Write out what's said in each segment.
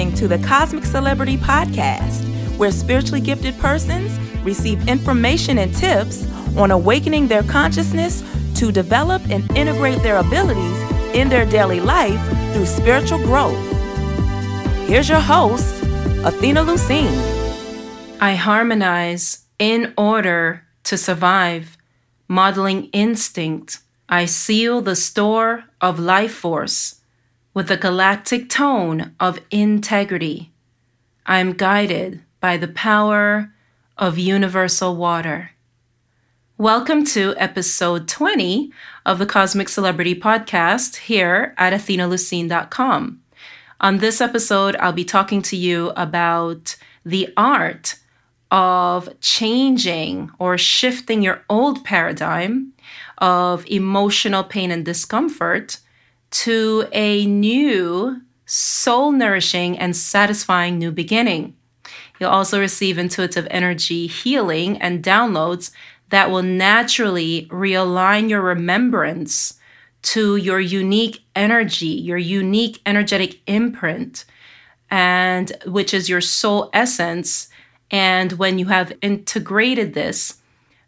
listening to the Cosmic Celebrity Podcast, where spiritually gifted persons receive information and tips on awakening their consciousness to develop and integrate their abilities in their daily life through spiritual growth. Here's your host, Athena Lucine. I harmonize in order to survive, modeling instinct. I seal the store of life force with a galactic tone of integrity. I am guided by the power of universal water. Welcome to episode 20 of the Cosmic Celebrity Podcast here at athenalucine.com. On this episode, I'll be talking to you about the art of changing or shifting your old paradigm of emotional pain and discomfort to a new, soul nourishing, and satisfying new beginning. You'll also receive intuitive energy healing and downloads that will naturally realign your remembrance to your unique energy, your unique energetic imprint, and which is your soul essence. And when you have integrated this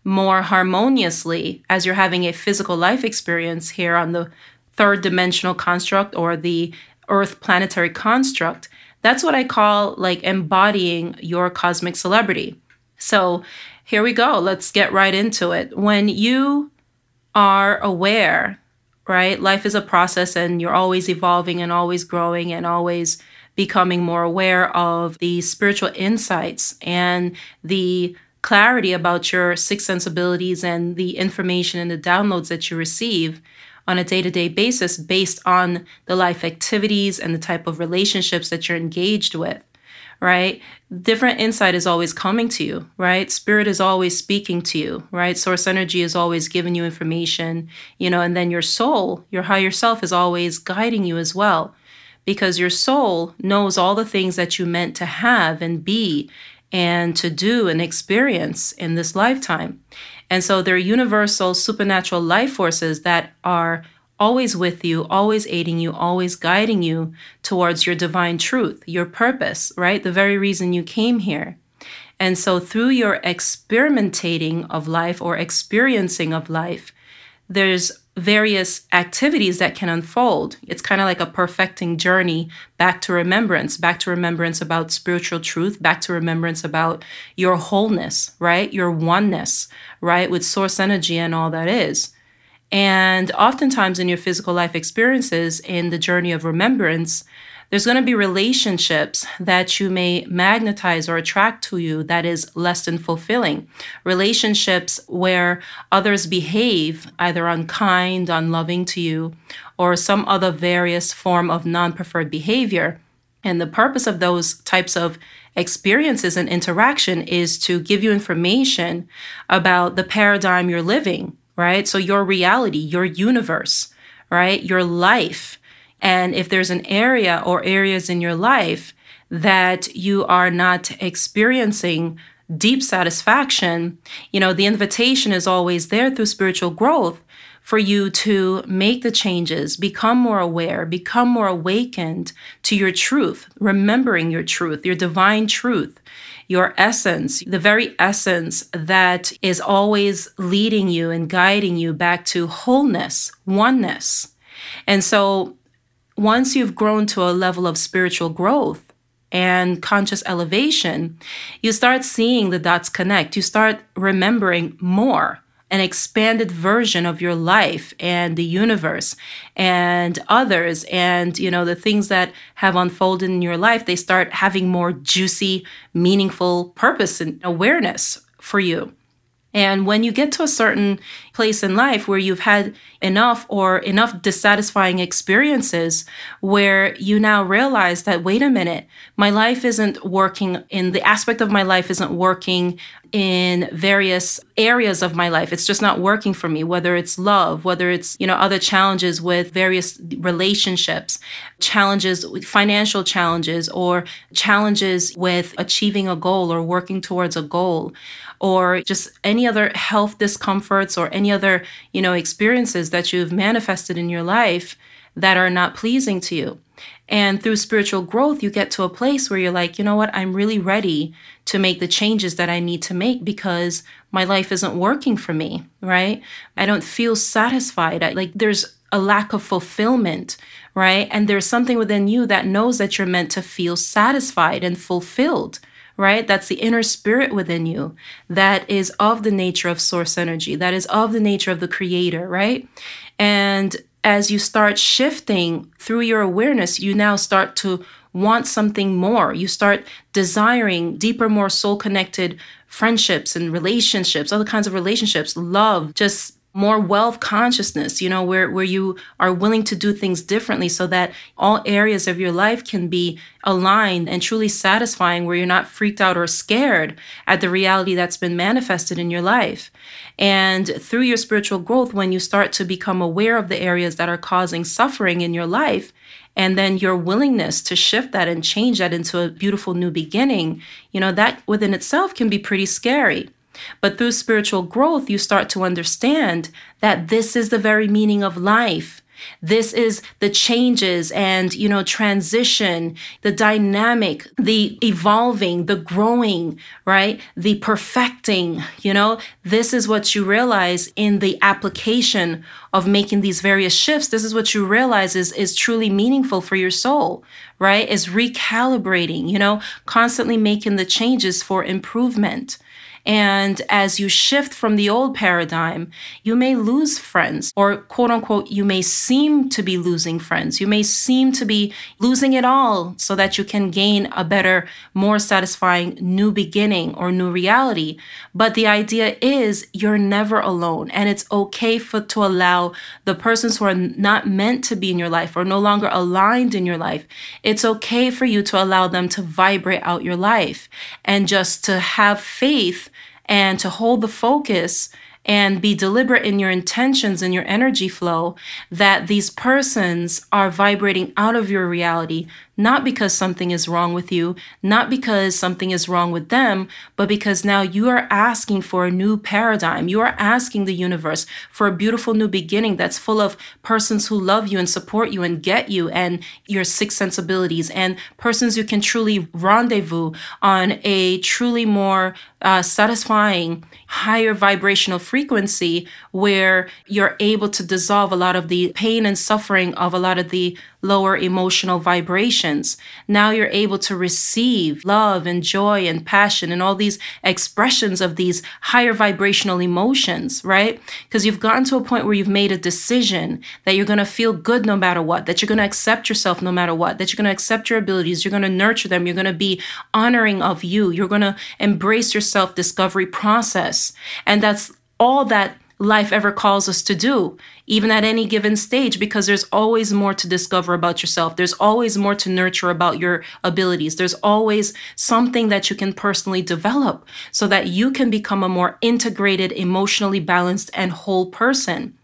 more harmoniously as you're having a physical life experience here on the third dimensional construct or the earth planetary construct, that's what I call like embodying your cosmic celebrity. So here we go. Let's get right into it. When you are aware, right? Life is a process and you're always evolving and always growing and always becoming more aware of the spiritual insights and the clarity about your six sensibilities and the information and the downloads that you receive on a day to day basis based on the life activities and the type of relationships that you're engaged with, right? Different insight is always coming to you, right? Spirit is always speaking to you, right? Source energy is always giving you information, you know, and then your soul, your higher self is always guiding you as well because your soul knows all the things that you meant to have and be and to do and experience in this lifetime. And so they're universal supernatural life forces that are always with you, always aiding you, always guiding you towards your divine truth, your purpose, right? The very reason you came here. And so through your experimentating of life or experiencing of life, there's various activities that can unfold. It's kind of like a perfecting journey back to remembrance, back to remembrance about spiritual truth, back to remembrance about your wholeness, right? Your oneness, right? With source energy and all that is. And oftentimes in your physical life experiences, in the journey of remembrance, there's going to be relationships that you may magnetize or attract to you that is less than fulfilling. Relationships where others behave either unkind, unloving to you, or some other various form of non preferred behavior. And the purpose of those types of experiences and interaction is to give you information about the paradigm you're living, right? So, your reality, your universe, right? Your life and if there's an area or areas in your life that you are not experiencing deep satisfaction, you know, the invitation is always there through spiritual growth for you to make the changes, become more aware, become more awakened to your truth, remembering your truth, your divine truth, your essence, the very essence that is always leading you and guiding you back to wholeness, oneness. And so once you've grown to a level of spiritual growth and conscious elevation, you start seeing the dots connect. You start remembering more an expanded version of your life and the universe and others and you know the things that have unfolded in your life they start having more juicy meaningful purpose and awareness for you and when you get to a certain place in life where you've had enough or enough dissatisfying experiences where you now realize that, wait a minute, my life isn't working in the aspect of my life isn't working in various areas of my life. It's just not working for me, whether it's love, whether it's, you know, other challenges with various relationships, challenges, financial challenges, or challenges with achieving a goal or working towards a goal or just any other health discomforts or any other, you know, experiences that you've manifested in your life that are not pleasing to you. And through spiritual growth, you get to a place where you're like, you know what? I'm really ready to make the changes that I need to make because my life isn't working for me, right? I don't feel satisfied. I, like there's a lack of fulfillment, right? And there's something within you that knows that you're meant to feel satisfied and fulfilled, right? That's the inner spirit within you that is of the nature of source energy, that is of the nature of the creator, right? And as you start shifting through your awareness, you now start to want something more. You start desiring deeper, more soul connected friendships and relationships, other kinds of relationships, love, just more wealth consciousness, you know, where, where you are willing to do things differently so that all areas of your life can be aligned and truly satisfying, where you're not freaked out or scared at the reality that's been manifested in your life. And through your spiritual growth, when you start to become aware of the areas that are causing suffering in your life, and then your willingness to shift that and change that into a beautiful new beginning, you know, that within itself can be pretty scary. But through spiritual growth, you start to understand that this is the very meaning of life. This is the changes and, you know, transition, the dynamic, the evolving, the growing, right? The perfecting, you know, this is what you realize in the application of making these various shifts. This is what you realize is, is truly meaningful for your soul, right? Is recalibrating, you know, constantly making the changes for improvement. And as you shift from the old paradigm, you may lose friends, or quote unquote, you may seem to be losing friends. You may seem to be losing it all so that you can gain a better, more satisfying new beginning or new reality. But the idea is you're never alone, and it's okay for to allow the persons who are not meant to be in your life or no longer aligned in your life. It's okay for you to allow them to vibrate out your life and just to have faith and to hold the focus and be deliberate in your intentions and your energy flow that these persons are vibrating out of your reality not because something is wrong with you, not because something is wrong with them, but because now you are asking for a new paradigm. You are asking the universe for a beautiful new beginning that's full of persons who love you and support you and get you and your six sensibilities and persons who can truly rendezvous on a truly more uh, satisfying, higher vibrational frequency where you're able to dissolve a lot of the pain and suffering of a lot of the lower emotional vibrations. Now you're able to receive love and joy and passion and all these expressions of these higher vibrational emotions, right? Because you've gotten to a point where you've made a decision that you're going to feel good no matter what, that you're going to accept yourself no matter what, that you're going to accept your abilities, you're going to nurture them, you're going to be honoring of you, you're going to embrace your self discovery process. And that's all that life ever calls us to do, even at any given stage, because there's always more to discover about yourself. There's always more to nurture about your abilities. There's always something that you can personally develop so that you can become a more integrated, emotionally balanced, and whole person.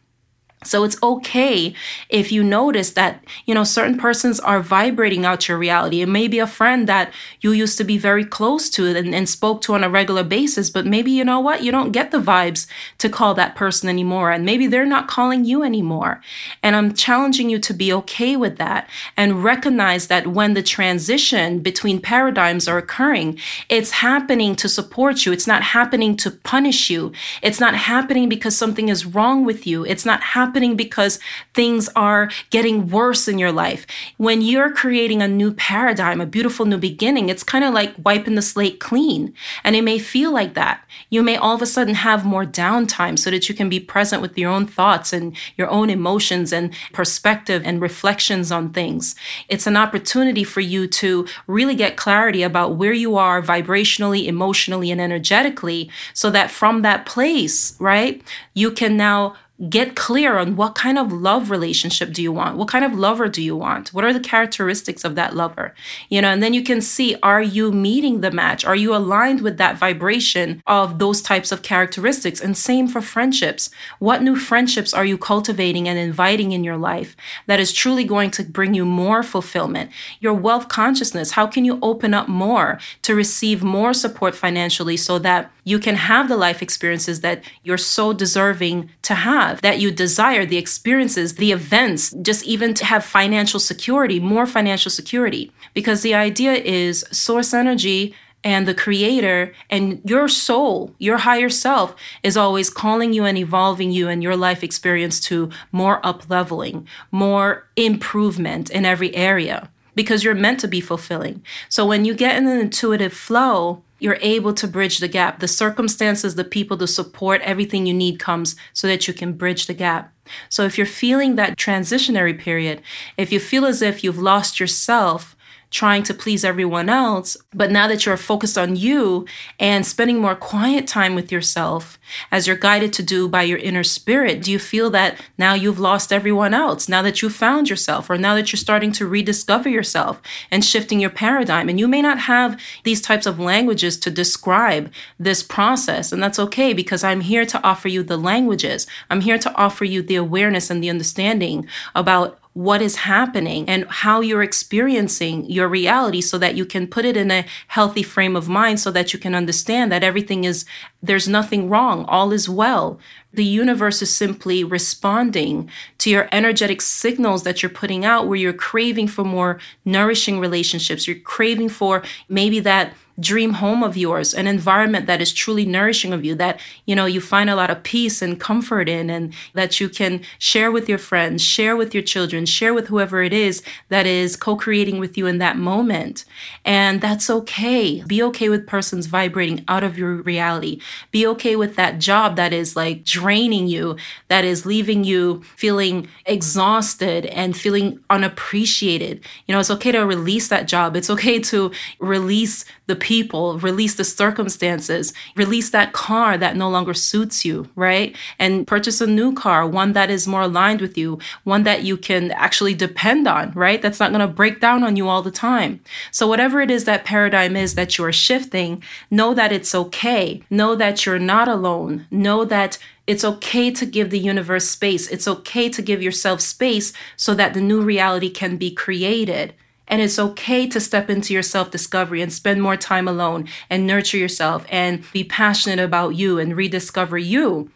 So it's okay if you notice that, you know, certain persons are vibrating out your reality. It may be a friend that you used to be very close to and, and, spoke to on a regular basis, but maybe you know what? You don't get the vibes to call that person anymore. And maybe they're not calling you anymore. And I'm challenging you to be okay with that and recognize that when the transition between paradigms are occurring, it's happening to support you. It's not happening to punish you. It's not happening because something is wrong with you. It's not happening happening because things are getting worse in your life. When you're creating a new paradigm, a beautiful new beginning, it's kind of like wiping the slate clean. And it may feel like that. You may all of a sudden have more downtime so that you can be present with your own thoughts and your own emotions and perspective and reflections on things. It's an opportunity for you to really get clarity about where you are vibrationally, emotionally, and energetically so that from that place, right, you can now get clear on what kind of love relationship do you want? What kind of lover do you want? What are the characteristics of that lover? You know and then you can see are you meeting the match? Are you aligned with that vibration of those types of characteristics? And same for friendships. What new friendships are you cultivating and inviting in your life that is truly going to bring you more fulfillment? Your wealth consciousness how can you open up more to receive more support financially so that you can have the life experiences that you're so deserving to have, that you desire, the experiences, the events, just even to have financial security, more financial security. Because the idea is source energy and the creator and your soul, your higher self is always calling you and evolving you and your life experience to more up leveling, more improvement in every area because you're meant to be fulfilling. So when you get in an intuitive flow, you're able to bridge the gap. The circumstances, the people, the support, everything you need comes so that you can bridge the gap. So if you're feeling that transitionary period, if you feel as if you've lost yourself, trying to please everyone else. But now that you're focused on you and spending more quiet time with yourself, as you're guided to do by your inner spirit, do you feel that now you've lost everyone else? Now that you've found yourself, or now that you're starting to rediscover yourself and shifting your paradigm? And you may not have these types of languages to describe this process. And that's okay because I'm here to offer you the languages. I'm here to offer you the awareness and the understanding about what is happening and how you're experiencing your reality so that you can put it in a healthy frame of mind so that you can understand that everything is, there's nothing wrong, all is well. The universe is simply responding to your energetic signals that you're putting out where you're craving for more nourishing relationships. You're craving for maybe that dream home of yours, an environment that is truly nourishing of you, that, you know, you find a lot of peace and comfort in, and that you can share with your friends, share with your children, share with whoever it is that is co creating with you in that moment. And that's okay. Be okay with persons vibrating out of your reality. Be okay with that job that is like draining you, that is leaving you feeling exhausted and feeling unappreciated. You know, it's okay to release that job. It's okay to release the people, release the circumstances, release that car that no longer suits you, right? And purchase a new car, one that is more aligned with you, one that you can actually depend on, right? That's not going to break down on you all the time. So, whatever it is that paradigm is that you are shifting, know that it's okay. Know that you're not alone. Know that it's okay to give the universe space. It's okay to give yourself space so that the new reality can be created. And it's okay to step into your self discovery and spend more time alone and nurture yourself and be passionate about you and rediscover you.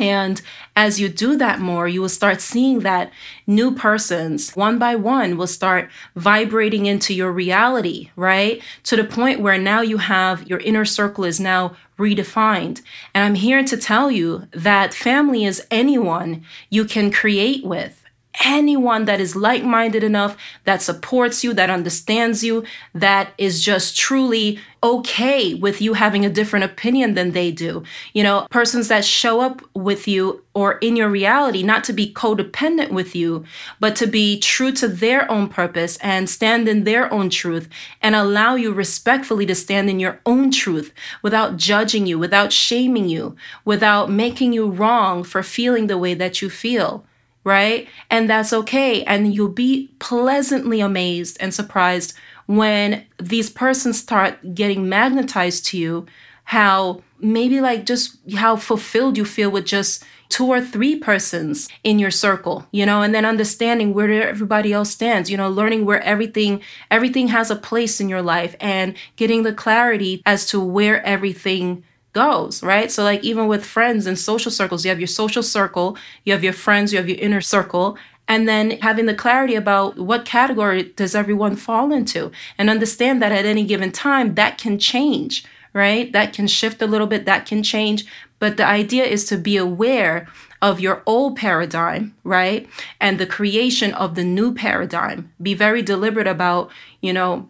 And as you do that more, you will start seeing that new persons, one by one, will start vibrating into your reality, right? To the point where now you have your inner circle is now redefined. And I'm here to tell you that family is anyone you can create with anyone that is like minded enough, that supports you, that understands you, that is just truly okay with you having a different opinion than they do. You know, persons that show up with you or in your reality, not to be codependent with you, but to be true to their own purpose and stand in their own truth and allow you respectfully to stand in your own truth without judging you, without shaming you, without making you wrong for feeling the way that you feel right? And that's okay. And you'll be pleasantly amazed and surprised when these persons start getting magnetized to you, how maybe like just how fulfilled you feel with just two or three persons in your circle you know and then understanding where everybody else stands you know learning where everything everything has a place in your life and getting the clarity as to where everything goes, right? So, like, even with friends and social circles, you have your social circle, you have your friends, you have your inner circle, and then having the clarity about what category does everyone fall into and understand that at any given time that can change, right? That can shift a little bit, that can change. But the idea is to be aware of your old paradigm, right? And the creation of the new paradigm. Be very deliberate about, you know,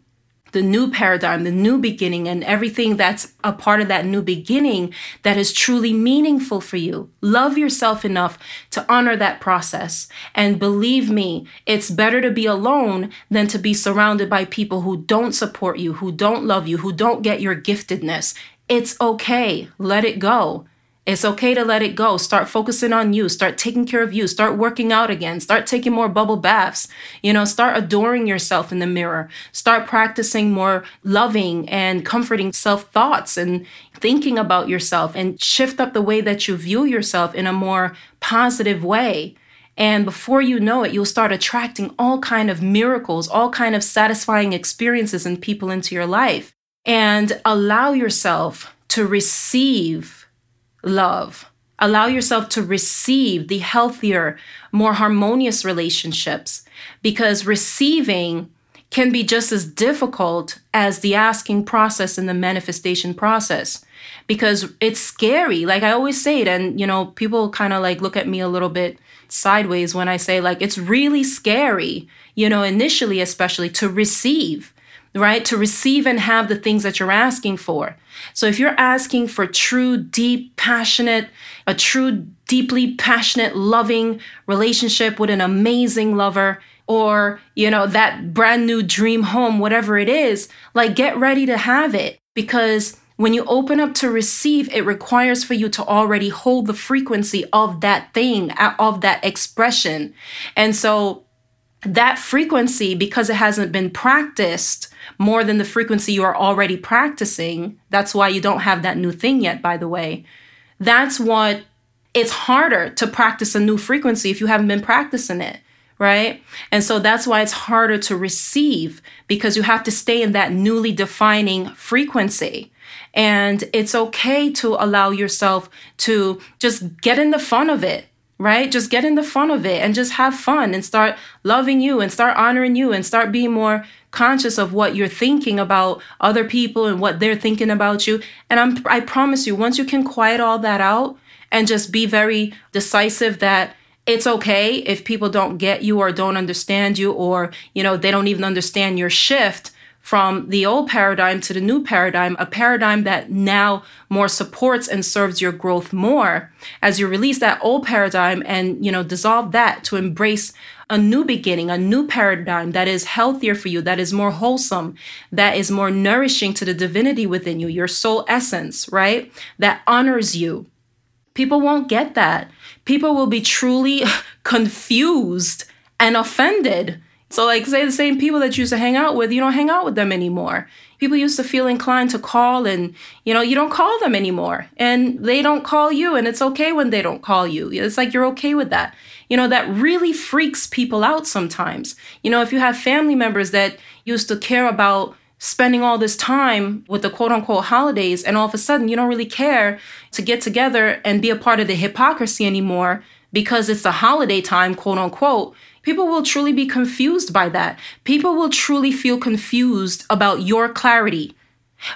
the new paradigm, the new beginning, and everything that's a part of that new beginning that is truly meaningful for you. Love yourself enough to honor that process. And believe me, it's better to be alone than to be surrounded by people who don't support you, who don't love you, who don't get your giftedness. It's okay. Let it go. It's okay to let it go. Start focusing on you. Start taking care of you. Start working out again. Start taking more bubble baths. You know, start adoring yourself in the mirror. Start practicing more loving and comforting self thoughts and thinking about yourself and shift up the way that you view yourself in a more positive way. And before you know it, you'll start attracting all kind of miracles, all kind of satisfying experiences and people into your life. And allow yourself to receive love. Allow yourself to receive the healthier, more harmonious relationships because receiving can be just as difficult as the asking process and the manifestation process because it's scary. Like I always say it, and you know, people kind of like look at me a little bit sideways when I say, like, it's really scary, you know, initially, especially to receive, right? To receive and have the things that you're asking for. So if you're asking for true, deep, passionate, a true, deeply passionate, loving relationship with an amazing lover, or, you know, that brand new dream home, whatever it is, like get ready to have it because when you open up to receive, it requires for you to already hold the frequency of that thing, of that expression. And so that frequency, because it hasn't been practiced more than the frequency you are already practicing, that's why you don't have that new thing yet, by the way. That's what it's harder to practice a new frequency if you haven't been practicing it right? And so that's why it's harder to receive because you have to stay in that newly defining frequency. And it's okay to allow yourself to just get in the fun of it, right? Just get in the fun of it and just have fun and start loving you and start honoring you and start being more conscious of what you're thinking about other people and what they're thinking about you. And I'm I promise you once you can quiet all that out and just be very decisive that it's okay if people don't get you or don't understand you or you know they don't even understand your shift from the old paradigm to the new paradigm a paradigm that now more supports and serves your growth more. As you release that old paradigm and you know dissolve that to embrace a new beginning a new paradigm that is healthier for you that is more wholesome that is more nourishing to the divinity within you your soul essence right? That honors you. People won't get that. People will be truly confused and offended. So, like, say the same people that you used to hang out with, you don't hang out with them anymore. People used to feel inclined to call, and you know, you don't call them anymore, and they don't call you, and it's okay when they don't call you. It's like you're okay with that. You know, that really freaks people out sometimes. You know, if you have family members that used to care about spending all this time with the quote unquote holidays and all of a sudden you don't really care to get together and be a part of the hypocrisy anymore because it's the holiday time, quote unquote, people will truly be confused by that. People will truly feel confused about your clarity.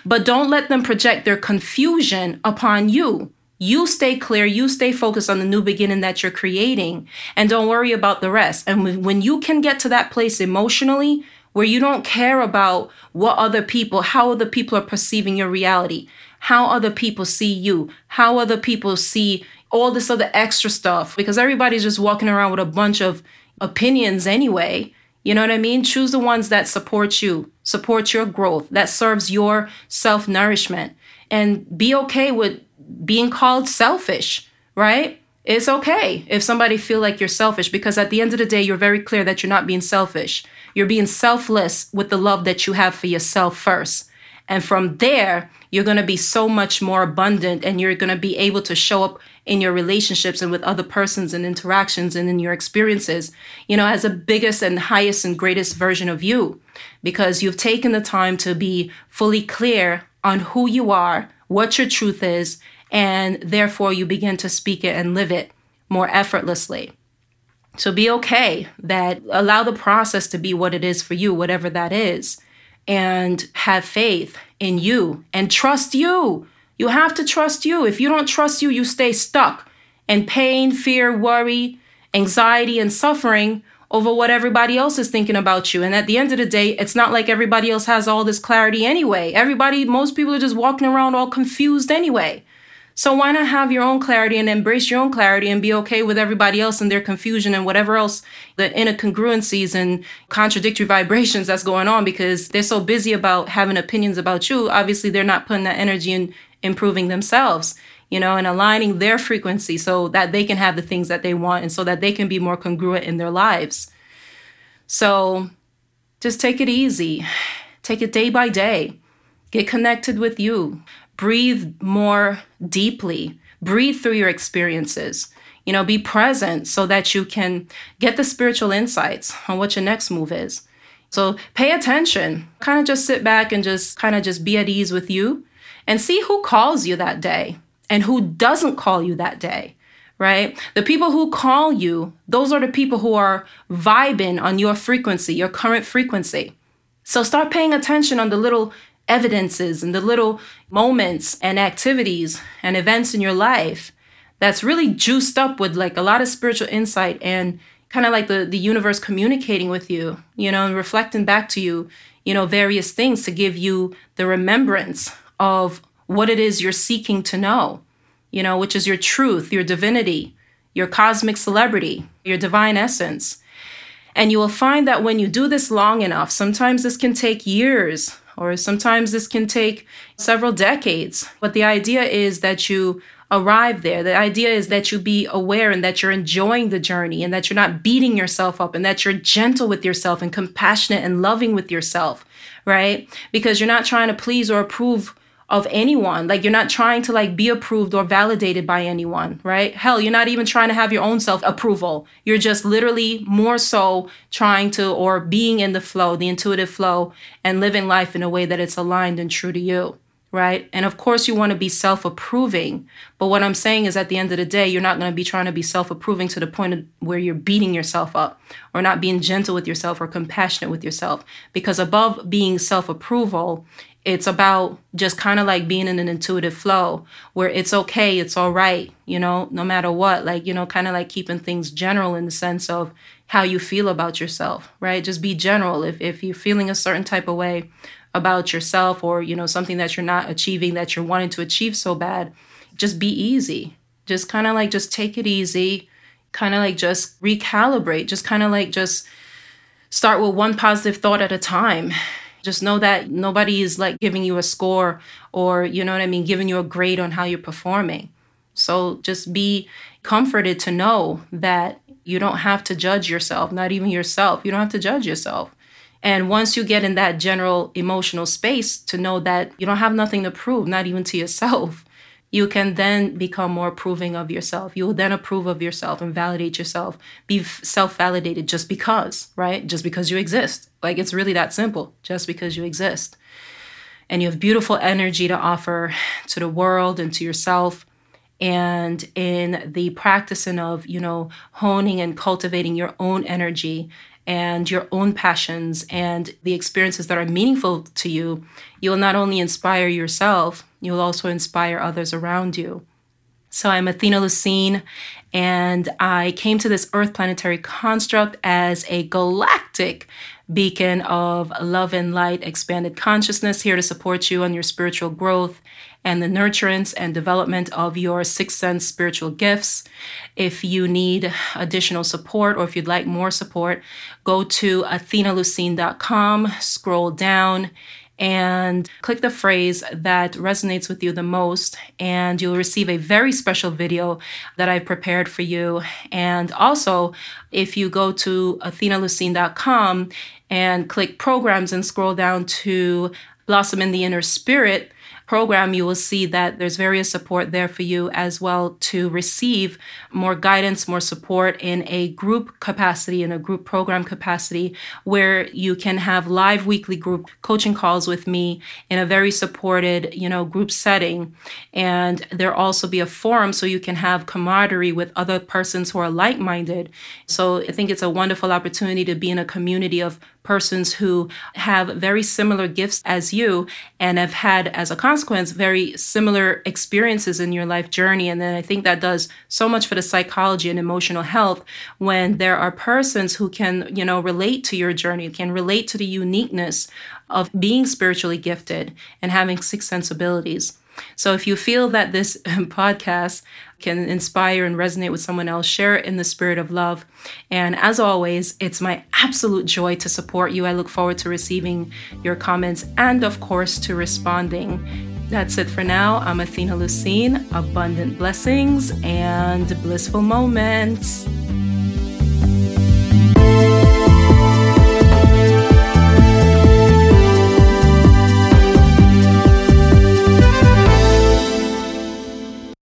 But don't let them project their confusion upon you. You stay clear, you stay focused on the new beginning that you're creating, and don't worry about the rest. And when you can get to that place emotionally where you don't care about what other people, how other people are perceiving your reality, how other people see you, how other people see all this other extra stuff, because everybody's just walking around with a bunch of opinions anyway. You know what I mean? Choose the ones that support you, support your growth, that serves your self nourishment, and be okay with being called selfish, right? It's okay if somebody feel like you're selfish because at the end of the day, you're very clear that you're not being selfish. You're being selfless with the love that you have for yourself first. And from there, you're going to be so much more abundant and you're going to be able to show up in your relationships and with other persons and interactions and in your experiences, you know, as the biggest and highest and greatest version of you because you've taken the time to be fully clear on who you are, what your truth is, and therefore you begin to speak it and live it more effortlessly. So be okay that allow the process to be what it is for you, whatever that is, and have faith in you and trust you. You have to trust you. If you don't trust you, you stay stuck in pain, fear, worry, anxiety, and suffering over what everybody else is thinking about you. And at the end of the day, it's not like everybody else has all this clarity anyway. Everybody, most people are just walking around all confused anyway. So why not have your own clarity and embrace your own clarity and be okay with everybody else and their confusion and whatever else the incongruencies and contradictory vibrations that's going on because they're so busy about having opinions about you. Obviously, they're not putting that energy in improving themselves, you know, and aligning their frequency so that they can have the things that they want and so that they can be more congruent in their lives. So just take it easy. Take it day by day. Get connected with you breathe more deeply, breathe through your experiences. You know, be present so that you can get the spiritual insights on what your next move is. So pay attention. Kind of just sit back and just kind of just be at ease with you and see who calls you that day and who doesn't call you that day right? The people who call you, those are the people who are vibing on your frequency, your current frequency. So start paying attention on the little evidences and the little moments and activities and events in your life that's really juiced up with like a lot of spiritual insight and kind of like the the universe communicating with you, you know, and reflecting back to you, you know, various things to give you the remembrance of what it is you're seeking to know, you know, which is your truth, your divinity, your cosmic celebrity, your divine essence. And you will find that when you do this long enough, sometimes this can take years or sometimes this can take several decades. But the idea is that you arrive there. The idea is that you be aware and that you're enjoying the journey and that you're not beating yourself up and that you're gentle with yourself and compassionate and loving with yourself, right? Because you're not trying to please or approve of anyone. Like you're not trying to like be approved or validated by anyone, right? Hell, you're not even trying to have your own self approval. You're just literally more so trying to or being in the flow, the intuitive flow and living life in a way that it's aligned and true to you right? And of course, you want to be self approving. But what I'm saying is, at the end of the day, you're not going to be trying to be self approving to the point where you're beating yourself up or not being gentle with yourself or compassionate with yourself. Because above being self approval, it's about just kind of like being in an intuitive flow where it's okay, it's all right, you know, no matter what. Like, you know, kind of like keeping things general in the sense of how you feel about yourself, right? Just be general. If, if you're feeling a certain type of way about yourself or you know something that you're not achieving that you're wanting to achieve so bad just be easy just kind of like just take it easy kind of like just recalibrate just kind of like just start with one positive thought at a time just know that nobody is like giving you a score or you know what i mean giving you a grade on how you're performing. So just be comforted to know that you don't have to judge yourself not even yourself. You don't have to judge yourself. And once you get in that general emotional space to know that you don't have nothing to prove, not even to yourself, you can then become more approving of yourself. You will then approve of yourself and validate yourself, be self validated just because, right? Just because you exist. Like it's really that simple, just because you exist. And you have beautiful energy to offer to the world and to yourself. And in the practicing of, you know, honing and cultivating your own energy and your own passions and the experiences that are meaningful to you, you'll not only inspire yourself, you'll also inspire others around you. So I'm Athena Lucine, and I came to this Earth planetary construct as a galactic beacon of love and light, expanded consciousness here to support you on your spiritual growth and the nurturance and development of your sixth sense spiritual gifts. If you need additional support or if you'd like more support, go to athenalucine.com, scroll down, and click the phrase that resonates with you the most, and you'll receive a very special video that I've prepared for you. And also, if you go to athenalucine.com and click programs and scroll down to Blossom in the Inner Spirit, program, you will see that there's various support there for you as well to receive more guidance, more support in a group capacity, in a group program capacity, where you can have live weekly group coaching calls with me in a very supported, you know, group setting. And there also be a forum so you can have camaraderie with other persons who are like minded. So I think it's a wonderful opportunity to be in a community of persons who have very similar gifts as you and have had, as a consequence, very similar experiences in your life journey. And then I think that does so much for the psychology and emotional health when there are persons who can, you know, relate to your journey, can relate to the uniqueness of being spiritually gifted and having six sensibilities. So if you feel that this podcast can inspire and resonate with someone else, share it in the spirit of love. And as always, it's my absolute joy to support you. I look forward to receiving your comments and, of course, to responding. That's it for now. I'm Athena Lucine. Abundant blessings and blissful moments.